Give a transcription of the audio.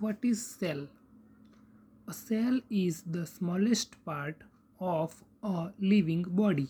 What is cell? A cell is the smallest part of a living body.